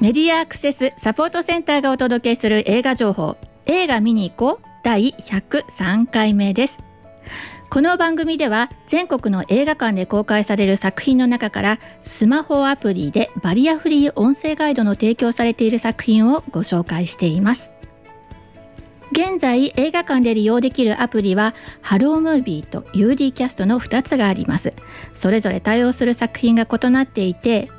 メディアアクセスサポートセンターがお届けする映画情報。映画見に行こう。第103回目です。この番組では全国の映画館で公開される作品の中からスマホアプリでバリアフリー音声ガイドの提供されている作品をご紹介しています。現在映画館で利用できるアプリはハロームービーと UD キャストの2つがあります。それぞれ対応する作品が異なっていて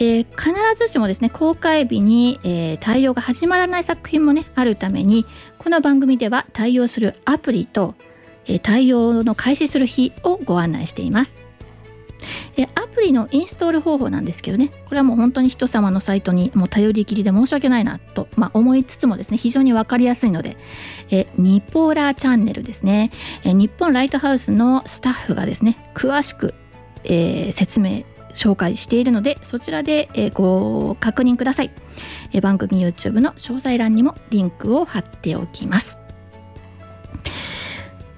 えー、必ずしもですね公開日に、えー、対応が始まらない作品もねあるためにこの番組では対応するアプリと、えー、対応の開始する日をご案内しています。えアプリのインストール方法なんですけどねこれはもう本当に人様のサイトにもう頼りきりで申し訳ないなと、まあ、思いつつもですね非常に分かりやすいのでえニポーラーチャンネルですねえ日本ライトハウスのスタッフがですね詳しく、えー、説明紹介しているのでそちらで、えご確認ください、え番組 YouTube の詳細欄にもリンクを貼っておきます。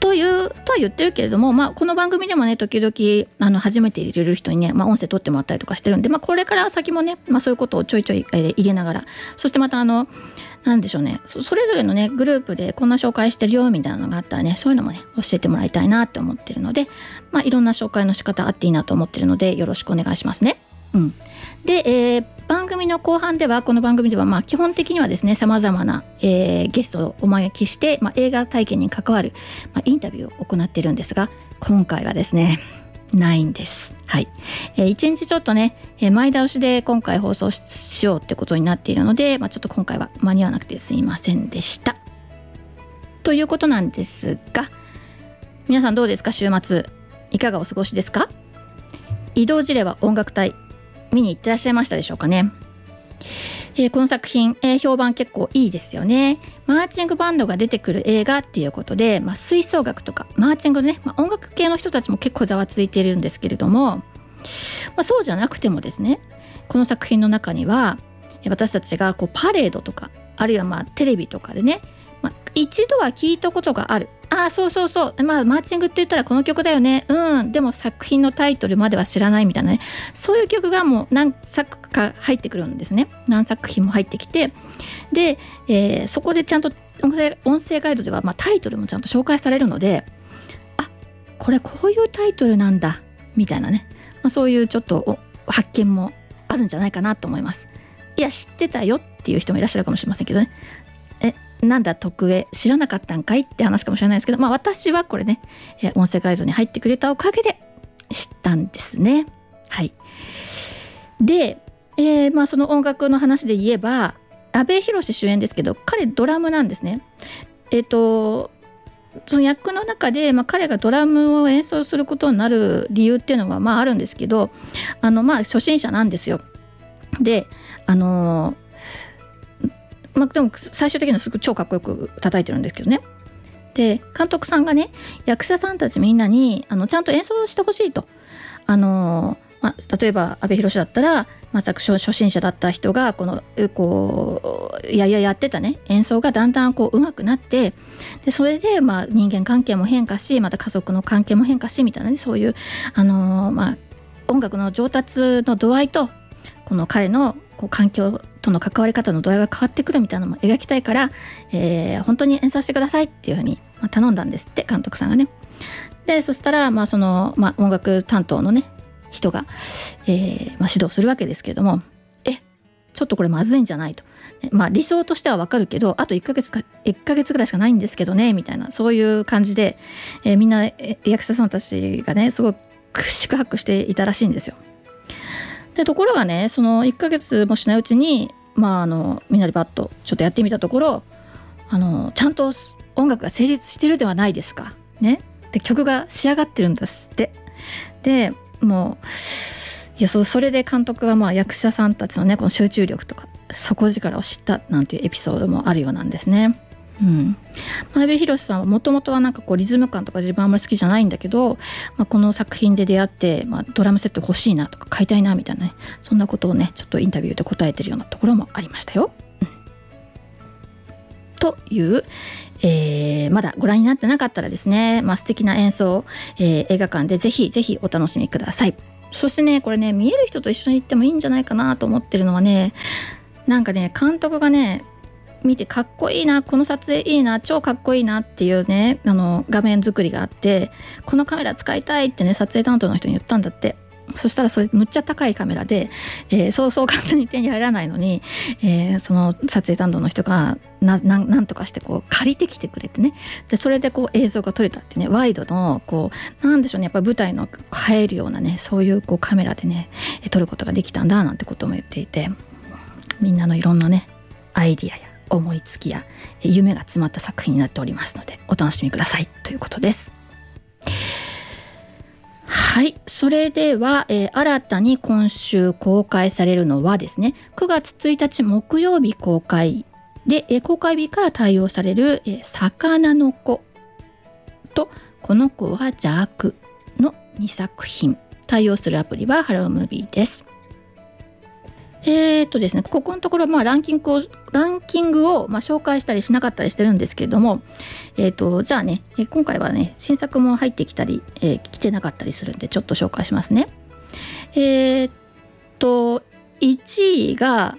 というとは言ってるけれども、まあ、この番組でもね時々あの初めて入れる人にね、まあ、音声取ってもらったりとかしてるんで、まあ、これから先もね、まあ、そういうことをちょいちょい入れながらそしてまたあの何でしょうねそれぞれのねグループでこんな紹介してるよみたいなのがあったらねそういうのもね教えてもらいたいなって思ってるのでまあいろんな紹介の仕方あっていいなと思ってるのでよろしくお願いしますね。うん、で、えー、番組の後半ではこの番組ではまあ基本的にはですねさまざまな、えー、ゲストをお招きして、まあ、映画体験に関わる、まあ、インタビューを行ってるんですが今回はですねないんです。はい。えー、1日ちょっとね、えー、前倒しで今回放送しようってことになっているので、まあ、ちょっと今回は間に合わなくてすいませんでした。ということなんですが、皆さんどうですか？週末。いかがお過ごしですか？移動事例は音楽隊見に行ってらっしゃいましたでしょうかね？えー、この作品、えー、評判結構いいですよね。マーチングバンドが出てくる映画っていうことで、まあ、吹奏楽とかマーチングね、まあ、音楽系の人たちも結構ざわついているんですけれども、まあ、そうじゃなくてもですねこの作品の中には私たちがこうパレードとかあるいはまあテレビとかでね、一度は聞いたことがある。ああそうそうそう。まあマーチングって言ったらこの曲だよね。うん。でも作品のタイトルまでは知らないみたいなね。そういう曲がもう何作か入ってくるんですね。何作品も入ってきて。で、えー、そこでちゃんと音声ガイドでは、まあ、タイトルもちゃんと紹介されるのであこれこういうタイトルなんだ。みたいなね、まあ、そういうちょっと発見もあるんじゃないかなと思います。いや知ってたよっていう人もいらっしゃるかもしれませんけどね。なんだ特営知らなかったんかいって話かもしれないですけど、まあ、私はこれね、えー、音声ガイドに入ってくれたおかげで知ったんですね。はい、で、えー、まあ、その音楽の話で言えば阿部寛主演ですけど彼ドラムなんですね。えっ、ー、とその役の中で、まあ、彼がドラムを演奏することになる理由っていうのはまああるんですけどあのまあ初心者なんですよ。であのまあ、でも最終的にはすぐ超かっこよく叩いてるんですけどね。で監督さんがね役者さんたちみんなにあのちゃんと演奏してほしいと。あのまあ、例えば阿部寛だったらまさ初心者だった人がこのこういやいややってたね演奏がだんだんこう上手くなってでそれでまあ人間関係も変化しまた家族の関係も変化しみたいなねそういうあのまあ音楽の上達の度合いとこの彼のこう環境との関わり方の度合いが変わってくるみたいなのも描きたいから、えー、本当に演奏してくださいっていうふうに、頼んだんですって監督さんがね。でそしたら、まあそのまあ、音楽担当のね人が、えーまあ、指導するわけですけれどもえちょっとこれまずいんじゃないと。まあ理想としてはわかるけどあと1ヶ月か1ヶ月ぐらいしかないんですけどねみたいなそういう感じで、えー、みんな役者さんたちがねすごく宿泊していたらしいんですよ。でところがねその1ヶ月もしないうちにまああのみんなでバッとちょっとやってみたところあのちゃんと音楽が成立してるではないですか。ね。で曲が仕上がってるんですって。でもういやそそれで監督はまあ役者さんたちのねこの集中力とか底力を知ったなんていうエピソードもあるようなんですね。うん、前部寛さんはもともとはなんかこうリズム感とか自分あんまり好きじゃないんだけど、まあ、この作品で出会って、まあ、ドラムセット欲しいなとか買いたいなみたいなねそんなことをねちょっとインタビューで答えてるようなところもありましたよ。うん、という、えー、まだご覧になってなかったらですね、まあ、素敵な演奏、えー、映画館でぜひぜひお楽しみください。そしてねこれね見える人と一緒に行ってもいいんじゃないかなと思ってるのはねなんかね監督がね見てかっこいいなこの撮影いいな超かっこいいなっていうねあの画面作りがあってこのカメラ使いたいってね撮影担当の人に言ったんだって。そしたらそれむっちゃ高いカメラで、えー、そうそう簡単に手に入らないのに、えー、その撮影担当の人がななんとかしてこう借りてきてくれてね。でそれでこう映像が撮れたってねワイドのこうなんでしょうねやっぱり舞台の映えるようなねそういうこうカメラでね撮ることができたんだなんてことも言っていてみんなのいろんなねアイディアや思いつきや夢が詰まった作品になっておりますのでお楽しみくださいということです。はいそれでは、えー、新たに今週公開されるのはですね9月1日木曜日公開で、えー、公開日から対応される「えー、魚の子」と「この子は邪悪」の2作品対応するアプリはハロームービーです。えー、っとですね、ここのところ、まあ、ランキングを、ランキングを、まあ、紹介したりしなかったりしてるんですけれども、えー、っと、じゃあね、え今回はね、新作も入ってきたり、えー、来てなかったりするんで、ちょっと紹介しますね。えー、っと、1位が、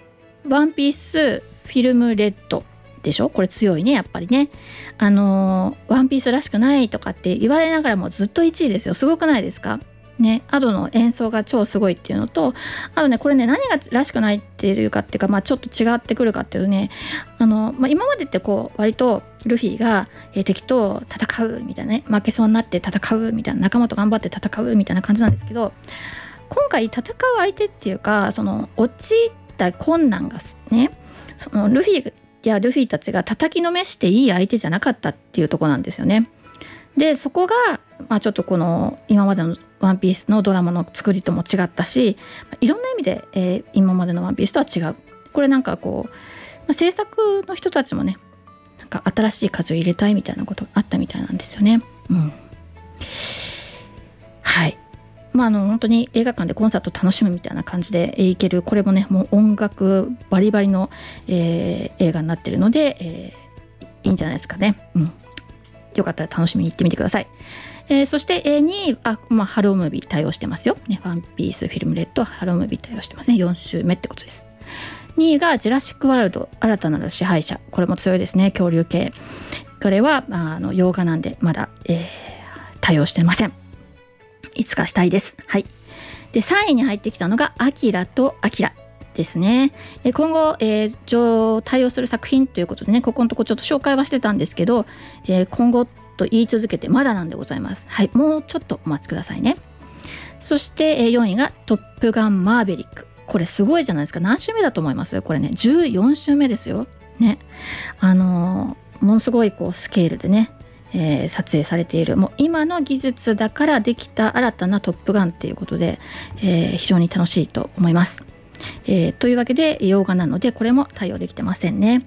ワンピースフィルムレッドでしょ？これ強いね、やっぱりね。あのワンピースらしくないとかって言われながらもずっと1位ですよ。すごくないですか？ね、アドの演奏が超すごいっていうのとあとねこれね何がらしくないっていうかっていうか、まあ、ちょっと違ってくるかっていうとねあの、まあ、今までってこう割とルフィが、えー、敵と戦うみたいなね負けそうになって戦うみたいな仲間と頑張って戦うみたいな感じなんですけど今回戦う相手っていうかその陥った困難がねそのルフィやルフィたちが叩きのめしていい相手じゃなかったっていうとこなんですよね。でそこが、まあ、ちょっとこの今までのワンピースのドラマの作りとも違ったしいろんな意味で、えー、今までのワンピースとは違うこれなんかこう、まあ、制作の人たちもねなんか新しい風を入れたいみたいなことがあったみたいなんですよね。うん、はいまあ、あの本当に映画館でコンサート楽しむみたいな感じで行けるこれもねもう音楽バリバリの、えー、映画になってるので、えー、いいんじゃないですかね。うん、よかったら楽しみに行ってみてください。えー、そして、2位あ、まあ、ハロームービー対応してますよ。ね、ワンピース、フィルムレッド、ハロームービー対応してますね。4週目ってことです。2位がジュラシック・ワールド、新たなる支配者。これも強いですね、恐竜系。これは、あの洋画なんで、まだ、えー、対応してません。いつかしたいです。はい。で、3位に入ってきたのが、アキラとアキラ。ですね。今後、えー、対応する作品ということでね、ここのとこちょっと紹介はしてたんですけど、えー、今後と言い続けてまだなんでございます。はい、もうちょっとお待ちくださいね。そして4位が「トップガンマーヴェリック」これすごいじゃないですか何週目だと思います？これね14週目ですよ。ねあのー、ものすごいこうスケールでね、えー、撮影されているもう今の技術だからできた新たな「トップガン」っていうことで、えー、非常に楽しいと思います。えー、というわけで洋画なのでこれも対応できてませんね。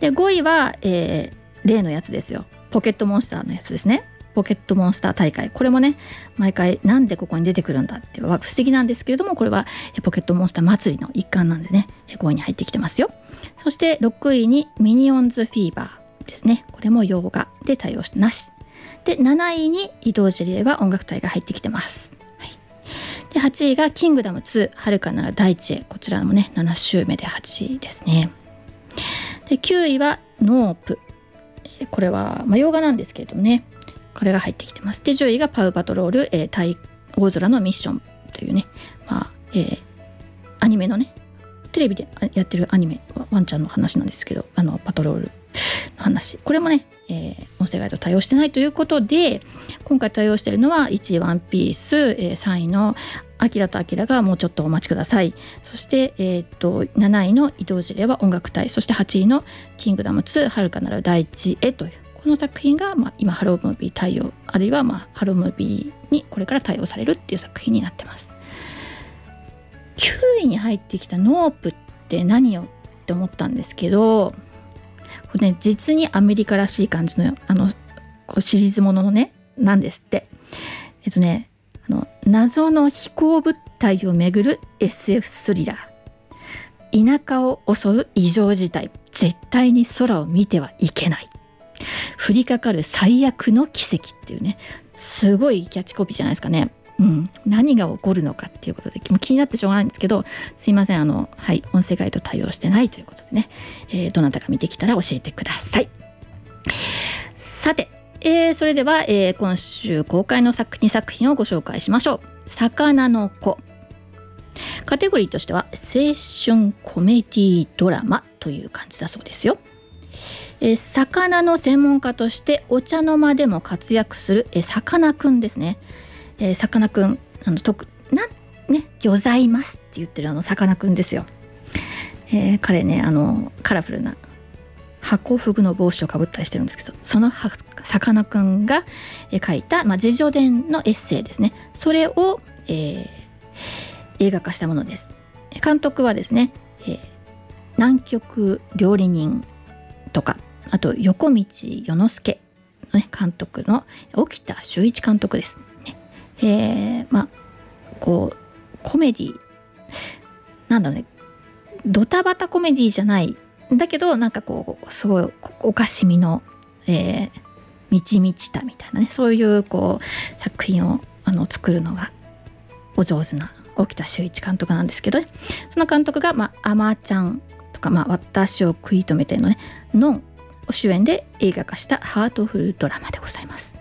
で5位は、えー、例のやつですよ。ポケットモンスターのやつですね。ポケットモンスター大会。これもね、毎回なんでここに出てくるんだって不思議なんですけれども、これはポケットモンスター祭りの一環なんでね、5位に入ってきてますよ。そして6位にミニオンズフィーバーですね。これも洋画で対応してなし。で、7位に移動事例は音楽隊が入ってきてます。はい、で、8位がキングダム2、はるかなら大地へ。こちらもね、7週目で8位ですね。で、9位はノープ。これは、まあ、洋画なんですけれどもね。これが入ってきてますで10位がパウパトロール、えー、大大空のミッションというね。まあ、えー、アニメのねテレビでやってるアニメワンちゃんの話なんですけどあのパトロールの話。これもね、えー、音声ガイド対応してないということで今回対応しているのは1位ワンピース、えー、3位のアキラとアキラがもうちょっとお待ちください。そして、えー、と7位の異動辞令は音楽隊、そして8位のキングダム2、はるかなる大地へという、この作品が、まあ、今 HELLO! MOVIE 対応、あるいは、まあ、 HELLO! MOVIE にこれから対応されるっていう作品になってます。9位に入ってきたノープって何よって思ったんですけど、これね、実にアメリカらしい感じのあのこうシリーズもののね、なんですって。えっとね、の謎の飛行物体をめぐる SF スリラー田舎を襲う異常事態。絶対に空を見てはいけない。降りかかる最悪の奇跡っていうね。すごいキャッチコピーじゃないですかね。うん、何が起こるのかっていうことで。も気になってしょうがないんですけどすいません。あのはい。音声ガイド対応してないということでね、えー、どなたか見てきたら教えてください。さて、えー、それでは、えー、今週公開の作2作品をご紹介しましょう「魚の子」カテゴリーとしては青春コメディドラマという感じだそうですよ。え魚の専門家としてお茶の間でも活躍するさかなクンですね。さかなクンあの特なね「ギョざいます」って言ってるあのさかなクンですよ、えー、彼ねあのカラフルな箱フグの帽子をかぶったりしてるんですけどそのさかなクンが書いた、まあ、自叙伝のエッセイですねそれを、えー、映画化したものです監督はですね、えー、南極料理人とかあと横道世之助の、ね、監督の沖田修一監督です、ね。えー、まあこうコメディなんだろうねドタバタコメディじゃないだけどなんかこうすごいおかしみの、えー、満ち満ちたみたいなねそういうこう作品をあの作るのがお上手な沖田修一監督なんですけどねその監督が、まあ、アマちゃんとか、まあ、私を食い止めてのねノン主演で映画化したハートフルドラマでございます。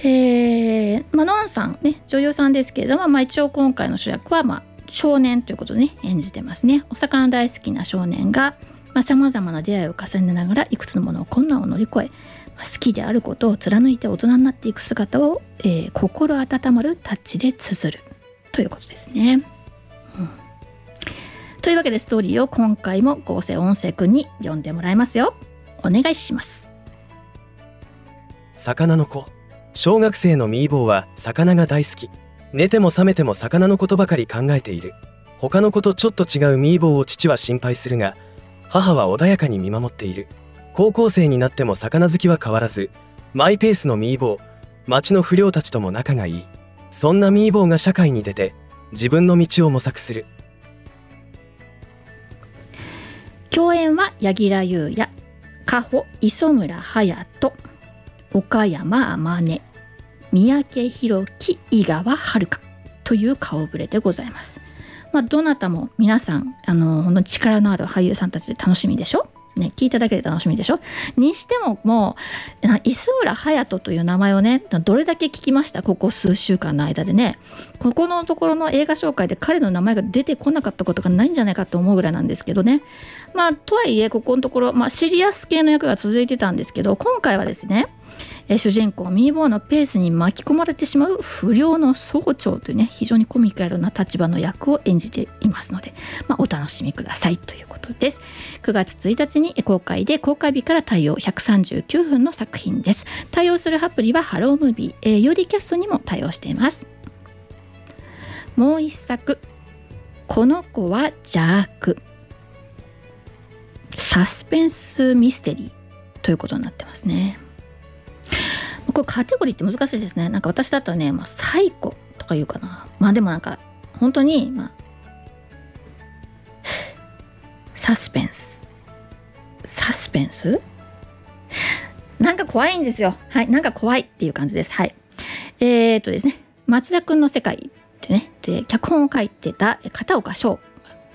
えー、まあ、ノンさんね女優さんですけれども、まあ、一応今回の主役は、まあ、少年ということでね演じてますね。お魚大好きな少年がさまざ、まな出会いを重ねながらいくつのものを困難を乗り越え、まあ、好きであることを貫いて大人になっていく姿を、えー、心温まるタッチで綴る。ということですね。うん。というわけでストーリーを今回も合成音声くんに読んでもらいますよ。お願いします。魚の子。小学生のミーボーは魚が大好き。寝ても覚めても魚のことばかり考えている。他の子とちょっと違うミーボーを父は心配するが母は穏やかに見守っている。高校生になっても魚好きは変わらずマイペースのミーボー町の不良たちとも仲がいい。そんなミーボーが社会に出て自分の道を模索する。共演は柳楽優弥加穂磯村勇人岡山天音。三宅宏樹井川遥という顔ぶれでございます。まあ、どなたも皆さんあの本当に力のある俳優さんたちで楽しみでしょ？ね、聞いただけで楽しみでしょ？にしてももう磯浦隼人という名前をねどれだけ聞きました？ここ数週間の間でね。ここのところの映画紹介で彼の名前が出てこなかったことがないんじゃないかと思うぐらいなんですけどね。まあとはいえここのところ、まあ、シリアス系の役が続いてたんですけど今回はですねえ主人公ミーボーのペースに巻き込まれてしまう不良の総長というね非常にコミカルな立場の役を演じていますので、まあ、お楽しみくださいということです。9月1日に公開で公開日から対応139分の作品です。対応するアプリはハロームービー、えー、よりキャストにも対応しています。もう一作。この子は邪悪サスペンスミステリーということになってますね。これカテゴリーって難しいですね。なんか私だったらね、まあ、サイコとか言うかな。まあでもなんか本当にまあサスペンス。サスペンス？なんか怖いんですよ。はい。なんか怖いっていう感じです。はい。えー、っとですね。町田くんの世界ってね。で脚本を書いてた片岡翔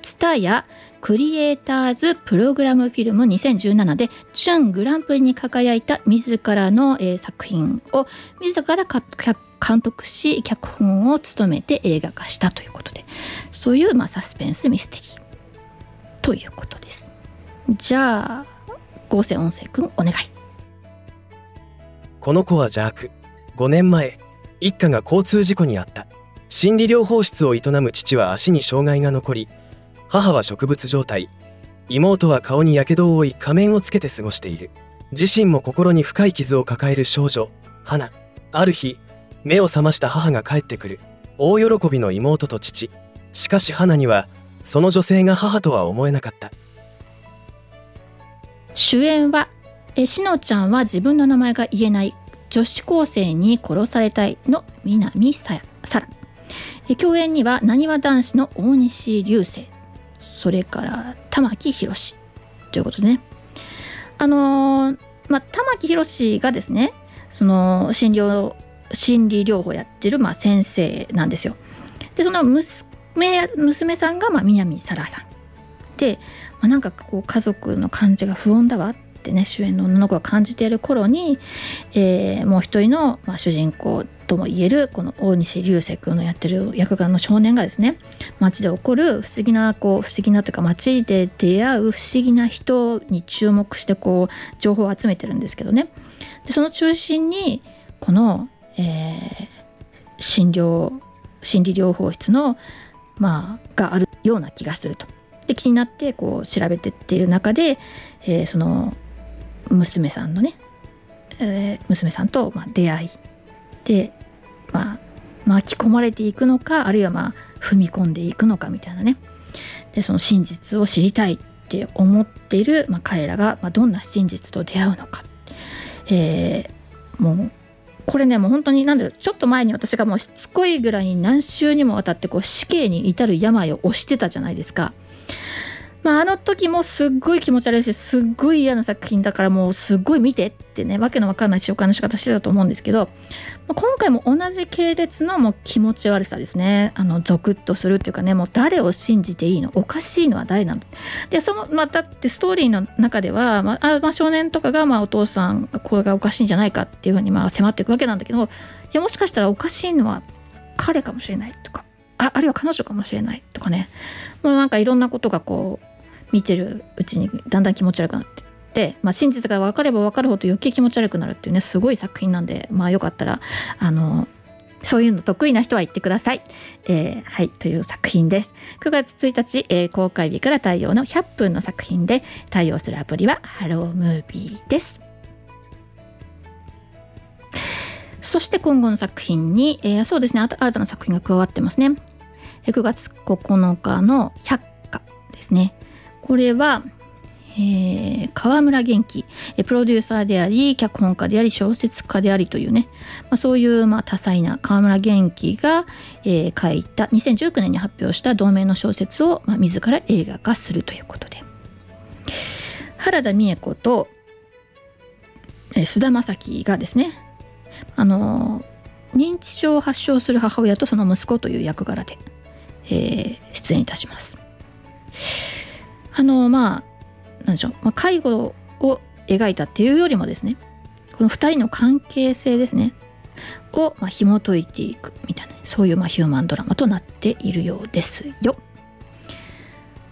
蔦屋クリエイターズプログラムフィルム2017で準グランプリに輝いた自らの、えー、作品を自ら監督し脚本を務めて映画化したということでそういう、まあ、サスペンスミステリー。ということです。じゃあ合成音声くんお願い。この子は邪悪。5年前一家が交通事故にあった。心理療法室を営む父は足に障害が残り母は植物状態。妹は顔にやけどを負い仮面をつけて過ごしている。自身も心に深い傷を抱える少女花ある日目を覚ました母が帰ってくる。大喜びの妹と父。しかし花にはその女性が母とは思えなかった。主演はえしのちゃんは自分の名前が言えない。女子高生に殺されたい。の南沙羅共演にはなにわ男子の大西流星。それから玉木宏ということでねあのー、まあ玉木宏がですねその診療心理療法やってる、まあ、先生なんですよ。でその娘娘さんが、まあ、南沙羅さんで、まあ、なんかこう家族の感じが不穏だわってね主演の女の子が感じている頃に、えー、もう一人の、まあ、主人公ともいえるこの大西流星君のやってる役柄の少年がですね街で起こる不思議なこう不思議なというか街で出会う不思議な人に注目してこう情報を集めてるんですけどねでその中心にこの、えー、診療心理療法室のまあがあるような気がすると。で気になってこう調べてっている中で、えー、その娘さんのね、えー、娘さんとま出会いで、まあ、巻き込まれていくのかあるいはまあ踏み込んでいくのかみたいなねでその真実を知りたいって思っている、まあ、彼らが、まあ、どんな真実と出会うのか、えー、もうこれねもう本当に何だろうちょっと前に私がもうしつこいぐらいに何週にもわたってこう死刑に至る病を押してたじゃないですか。まあ、あの時もすっごい気持ち悪いしすっごい嫌な作品だからもうすっごい見てってねわけのわかんない紹介の仕方してたと思うんですけど、まあ、今回も同じ系列のもう気持ち悪さですね。あのゾクッとするっていうかねもう誰を信じていいのおかしいのは誰なの？でそのまたってストーリーの中では、ま、あまあ少年とかがまあお父さんこれがおかしいんじゃないかっていうふうにまあ迫っていくわけなんだけどいやもしかしたらおかしいのは彼かもしれないとかああるいは彼女かもしれないとかね。もうなんかいろんなことがこう見てるうちにだんだん気持ち悪くなってっ、まあ、真実が分かれば分かるほど余計気持ち悪くなるっていうねすごい作品なんでまあよかったらあのそういうの得意な人は言ってください。えー、はい、という作品です。9月1日、えー、公開日から対応の100分の作品で対応するアプリはハロームービーです。そして今後の作品に、えー、そうですね、新たな作品が加わってますね。9月9日の百花ですね。これは、えー、川村元気プロデューサーであり脚本家であり小説家でありというね、まあ、そういう、まあ、多彩な川村元気が、えー、書いた2019年に発表した同名の小説を、まあ、自ら映画化するということで原田美恵子と、えー、菅田将暉がですねあの認知症を発症する母親とその息子という役柄で、えー、出演いたします。あのまあ何でしょう、まあ、介護を描いたっていうよりもですねこの2人の関係性ですねを、まあ、紐解いていくみたいなそういうまヒューマンドラマとなっているようですよ。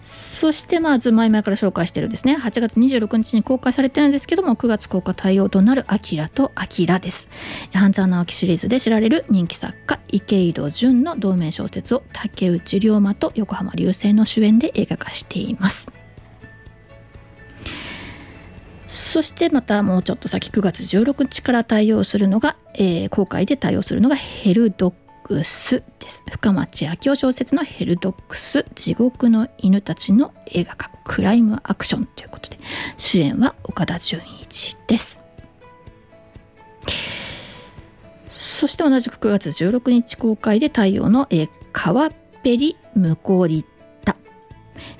そしてまず前々から紹介してるですね。8月26日に公開されてるんですけども9月公開対応となる「アキラとアキラ」です。半沢直樹シリーズで知られる人気作家池井戸潤の同名小説を竹内涼真と横浜流星の主演で映画化しています。そしてまたもうちょっと先9月16日から対応するのが、えー、公開で対応するのがヘルドックスです深町明夫小説のヘルドックス地獄の犬たちの映画化クライムアクションということで主演は岡田准一です。そして同じく9月16日公開で太陽の、え、川っぺり向こうりた。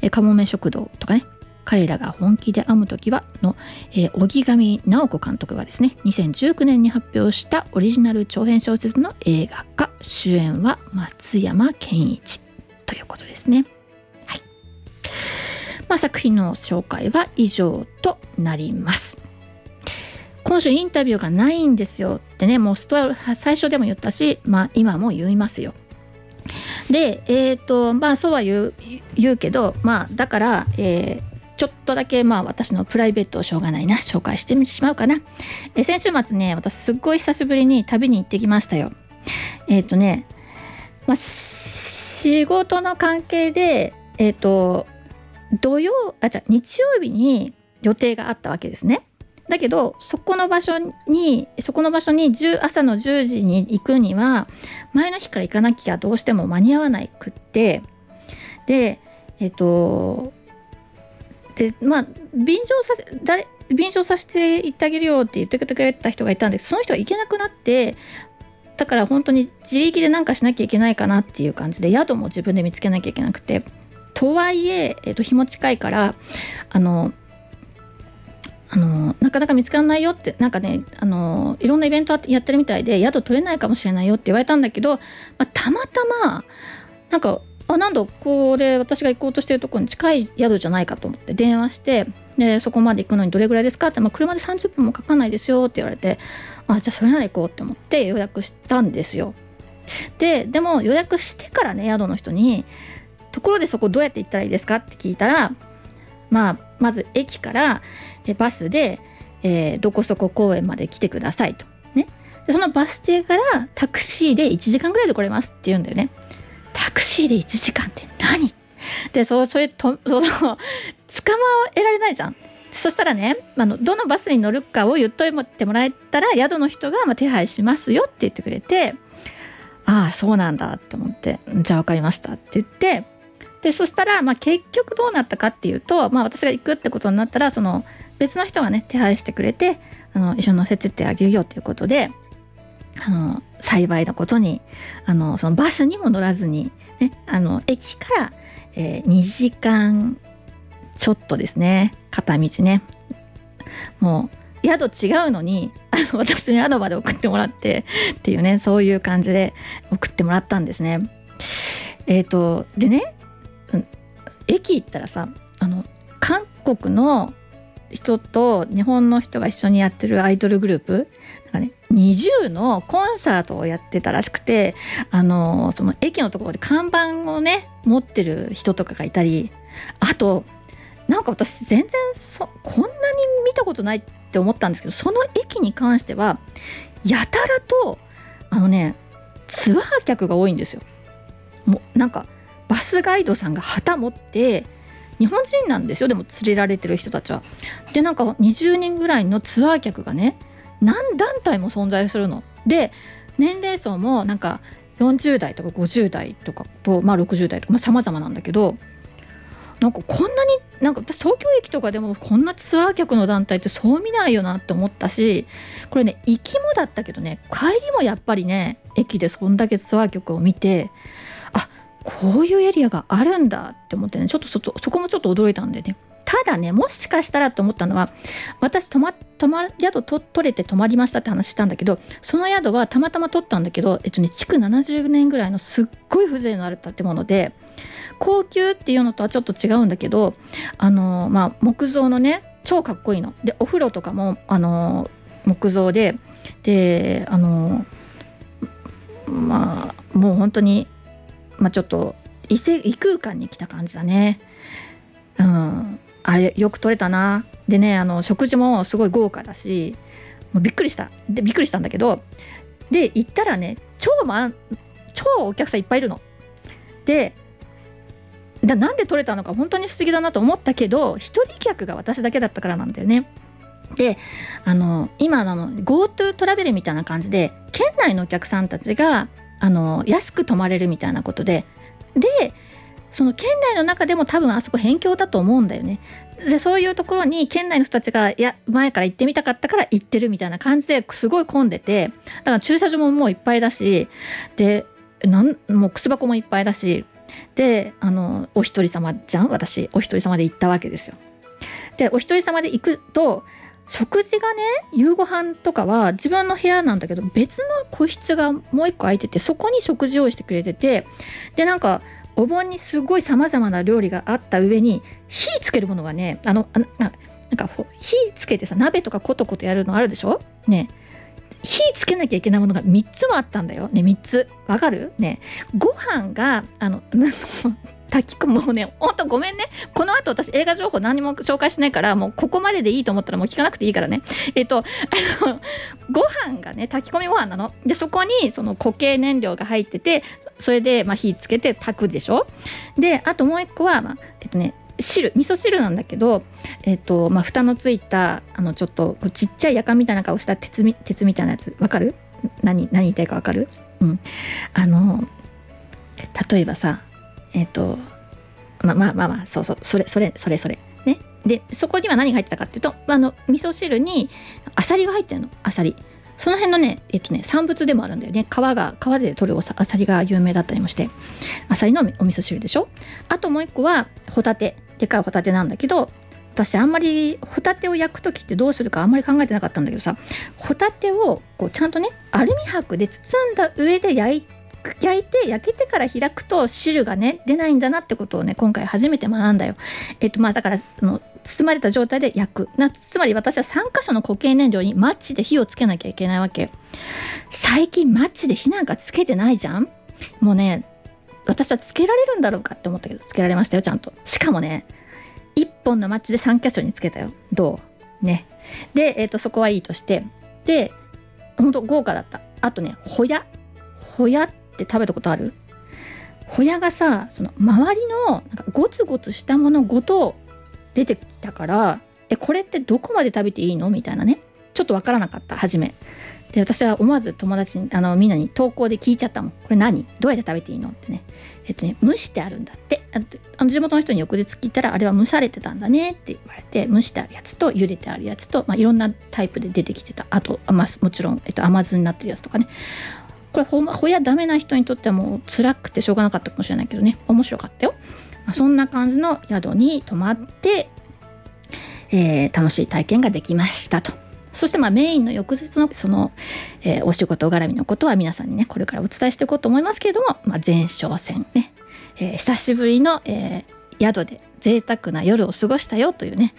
え、かもめ食堂とかね。彼らが本気で編む時はの、えー、荻上直子監督がですね2019年に発表したオリジナル長編小説の映画化主演は松山ケンイチということですね。はいまあ、作品の紹介は以上となります。今週インタビューがないんですよってねもうスト最初でも言ったし、まあ、今も言いますよ。でえっ、ー、とまあそうは言う言うけどまあだから、えー、ちょっとだけまあ私のプライベートをしょうがないな紹介してみてしまうかな、え先週末ね私すっごい久しぶりに旅に行ってきましたよ。えっ、ー、とね、まあ、仕事の関係でえっ、ー、と土曜あじゃ日曜日に予定があったわけですね。だけどそこの場所にそこの場所に朝の10時に行くには前の日から行かなきゃどうしても間に合わないくって。でえっ、ー、とでまあ便乗させ誰便乗させていってあげるよって言ってくれた人がいたんでその人が行けなくなってだから本当に自力で何かしなきゃいけないかなっていう感じで宿も自分で見つけなきゃいけなくてとはいえ、えー、と日も近いからあのあのなかなか見つからないよってなんかねあのいろんなイベントやってるみたいで宿取れないかもしれないよって言われたんだけど、まあ、たまたまなんかあなんだこれ私が行こうとしてるところに近い宿じゃないかと思って電話してでそこまで行くのにどれぐらいですかって、まあ、車で30分もかかんないですよって言われてあじゃあそれなら行こうって思って予約したんですよ。ででも予約してからね宿の人に「ところでそこどうやって行ったらいいですか?」って聞いたらまあまず駅からバスで、えー、どこそこ公園まで来てくださいと。ね、でそのバス停からタクシーで1時間ぐらいで来れますって言うんだよね。タクシーで1時間って何？でそうそれとその捕まえられないじゃん。そしたらねあのどのバスに乗るかを言っといてもらえたら宿の人がま手配しますよって言ってくれてああそうなんだと思ってじゃあ分かりましたって言ってでそしたら、まあ、結局どうなったかっていうと、まあ、私が行くってことになったらその別の人がね手配してくれてあの一緒に乗せてってあげるよということであの幸いなことにあのそのバスにも乗らずに、ね、あの駅から、えー、2時間ちょっとですね片道ねもう宿違うのに あの私に宿まで送ってもらってっていうねそういう感じで送ってもらったんですね。えーと、でね、うん、駅行ったらさあの韓国の人と日本の人が一緒にやってるアイドルグループなんかね NiziU のコンサートをやってたらしくてあのその駅のところで看板をね持ってる人とかがいたりあとなんか私全然そこんなに見たことないって思ったんですけどその駅に関してはやたらとあのねツアー客が多いんですよ。もうなんかバスガイドさんが旗持って日本人なんですよでも連れられてる人たちは。でなんか20人ぐらいのツアー客がね何団体も存在するの？で年齢層もなんか40代とか50代とかと、まあ、60代とか、まあ、様々なんだけどなんかこんなになんか東京駅とかでもこんなツアー客の団体ってそう見ないよなって思ったしこれね行きもだったけどね帰りもやっぱりね駅でそんだけツアー客を見てあこういうエリアがあるんだって思ってねちょっとそそこもちょっと驚いたんでねただねもしかしたらと思ったのは私泊ま泊ま宿と取れて泊まりましたって話したんだけどその宿はたまたま取ったんだけどえっとね築70年ぐらいのすっごい風情のある建物で高級っていうのとはちょっと違うんだけどあのまあ木造のね超かっこいいの。でお風呂とかもあの木造でであのまあもう本当にまあちょっと異性異空間に来た感じだね。うん、あれよく撮れたな。でねあの食事もすごい豪華だしもうびっくりしたでびっくりしたんだけどで行ったらね超満超お客さんいっぱいいるの。でだなんで取れたのか本当に不思議だなと思ったけど一人客が私だけだったからなんだよね。であの今あの GoTo トラベルみたいな感じで県内のお客さんたちがあの安く泊まれるみたいなことででその県内の中でも多分あそこ辺境だと思うんだよね。でそういうところに県内の人たちがいや前から行ってみたかったから行ってるみたいな感じですごい混んでてだから駐車場ももういっぱいだしでなんもう靴箱もいっぱいだしであのお一人様じゃん？私お一人様で行ったわけですよ。でお一人様で行くと食事がね夕ご飯とかは自分の部屋なんだけど別の個室がもう一個空いててそこに食事用意してくれててでなんかお盆にすごいさまざまな料理があった上に火つけるものがねあのあなんか火つけてさ鍋とかコトコトやるのあるでしょ？ね。火つけなきゃいけないものが3つもあったんだよ。ね、3つ。わかる？ね。ご飯が、あの、炊き込むもうね、ほんとごめんね。この後私映画情報何も紹介しないから、もうここまででいいと思ったらもう聞かなくていいからね。えっと、あの、ご飯がね、炊き込みご飯なの。で、そこにその固形燃料が入ってて、それでま火つけて炊くでしょ。で、あともう一個は、まあ、えっとね、汁味噌汁なんだけど、えーとまあ、蓋のついたあのちょっとちっちゃいやかみたいな顔した鉄み鉄みたいなやつわかる？何何言いたいかわかる？うん。あの例えばさえっ、ー、とまあまあまあまあそうそうそれそれそれそれ。ね。でそこには何が入ってたかっていうとあの味噌汁にあさりが入ってるの。あさり。その辺のねえっとね産物でもあるんだよね。皮が皮で取るあさりが有名だったりもして。あさりのお味噌汁でしょ？あともう一個はホタテ。でかいホタテなんだけど私あんまりホタテを焼く時ってどうするかあんまり考えてなかったんだけどさ。ホタテをこうちゃんとねアルミ箔で包んだ上で焼い焼いて焼けてから開くと汁がね出ないんだなってことをね今回初めて学んだよ。えっとまあだからあの包まれた状態で焼く。なつまり私は3箇所の固形燃料にマッチで火をつけなきゃいけないわけ。最近マッチで火なんかつけてないじゃん。もうね私はつけられるんだろうかって思ったけどつけられましたよちゃんと。しかもね1本のマッチで3箇所につけたよ。どう？ね。で、えーと、そこはいいとして。でほんと豪華だった。あとねホヤ。ホヤって食べたことある？ホヤがさその周りのなんかゴツゴツしたものごと出てきたからえこれってどこまで食べていいの？みたいなね。ちょっとわからなかった初め。で私は思わず友達にあのみんなに投稿で聞いちゃったもん。これ何？どうやって食べていいの？ってね。えっとね蒸してあるんだって。あの地元の人に翌日聞いたらあれは蒸されてたんだね。って言われて蒸してあるやつと茹でてあるやつと、まあ、いろんなタイプで出てきてた。あと、まあ、もちろん、えっと、甘酢になってるやつとかね。これほほやダメな人にとってはもう辛くてしょうがなかったかもしれないけどね。面白かったよ、まあ、そんな感じの宿に泊まって、えー、楽しい体験ができましたと。そしてまあメインの翌日のその、えー、お仕事絡みのことは皆さんにねこれからお伝えしていこうと思いますけれども、まあ、前哨戦ね、えー、久しぶりの、えー、宿で贅沢な夜を過ごしたよというね、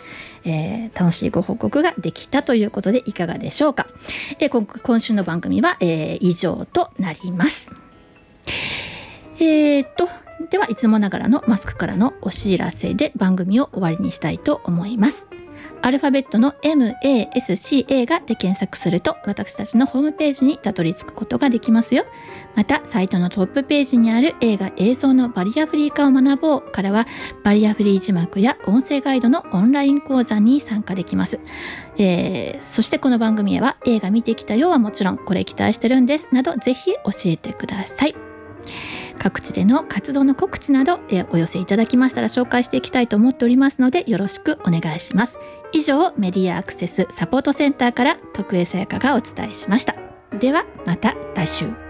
えー、楽しいご報告ができたということでいかがでしょうか、えー、今週の番組は、えー、以上となります。えー、っとではいつもながらのマスクからのお知らせで番組を終わりにしたいと思います。アルファベットの MASCA がで検索すると私たちのホームページにたどり着くことができますよ。またサイトのトップページにある映画映像のバリアフリー化を学ぼうからはバリアフリー字幕や音声ガイドのオンライン講座に参加できます。えー、そしてこの番組へは映画見てきたよはもちろんこれ期待してるんですなどぜひ教えてください。各地での活動の告知など、お寄せいただきましたら紹介していきたいと思っておりますのでよろしくお願いします。以上メディアアクセスサポートセンターから徳江さやかがお伝えしました。ではまた来週。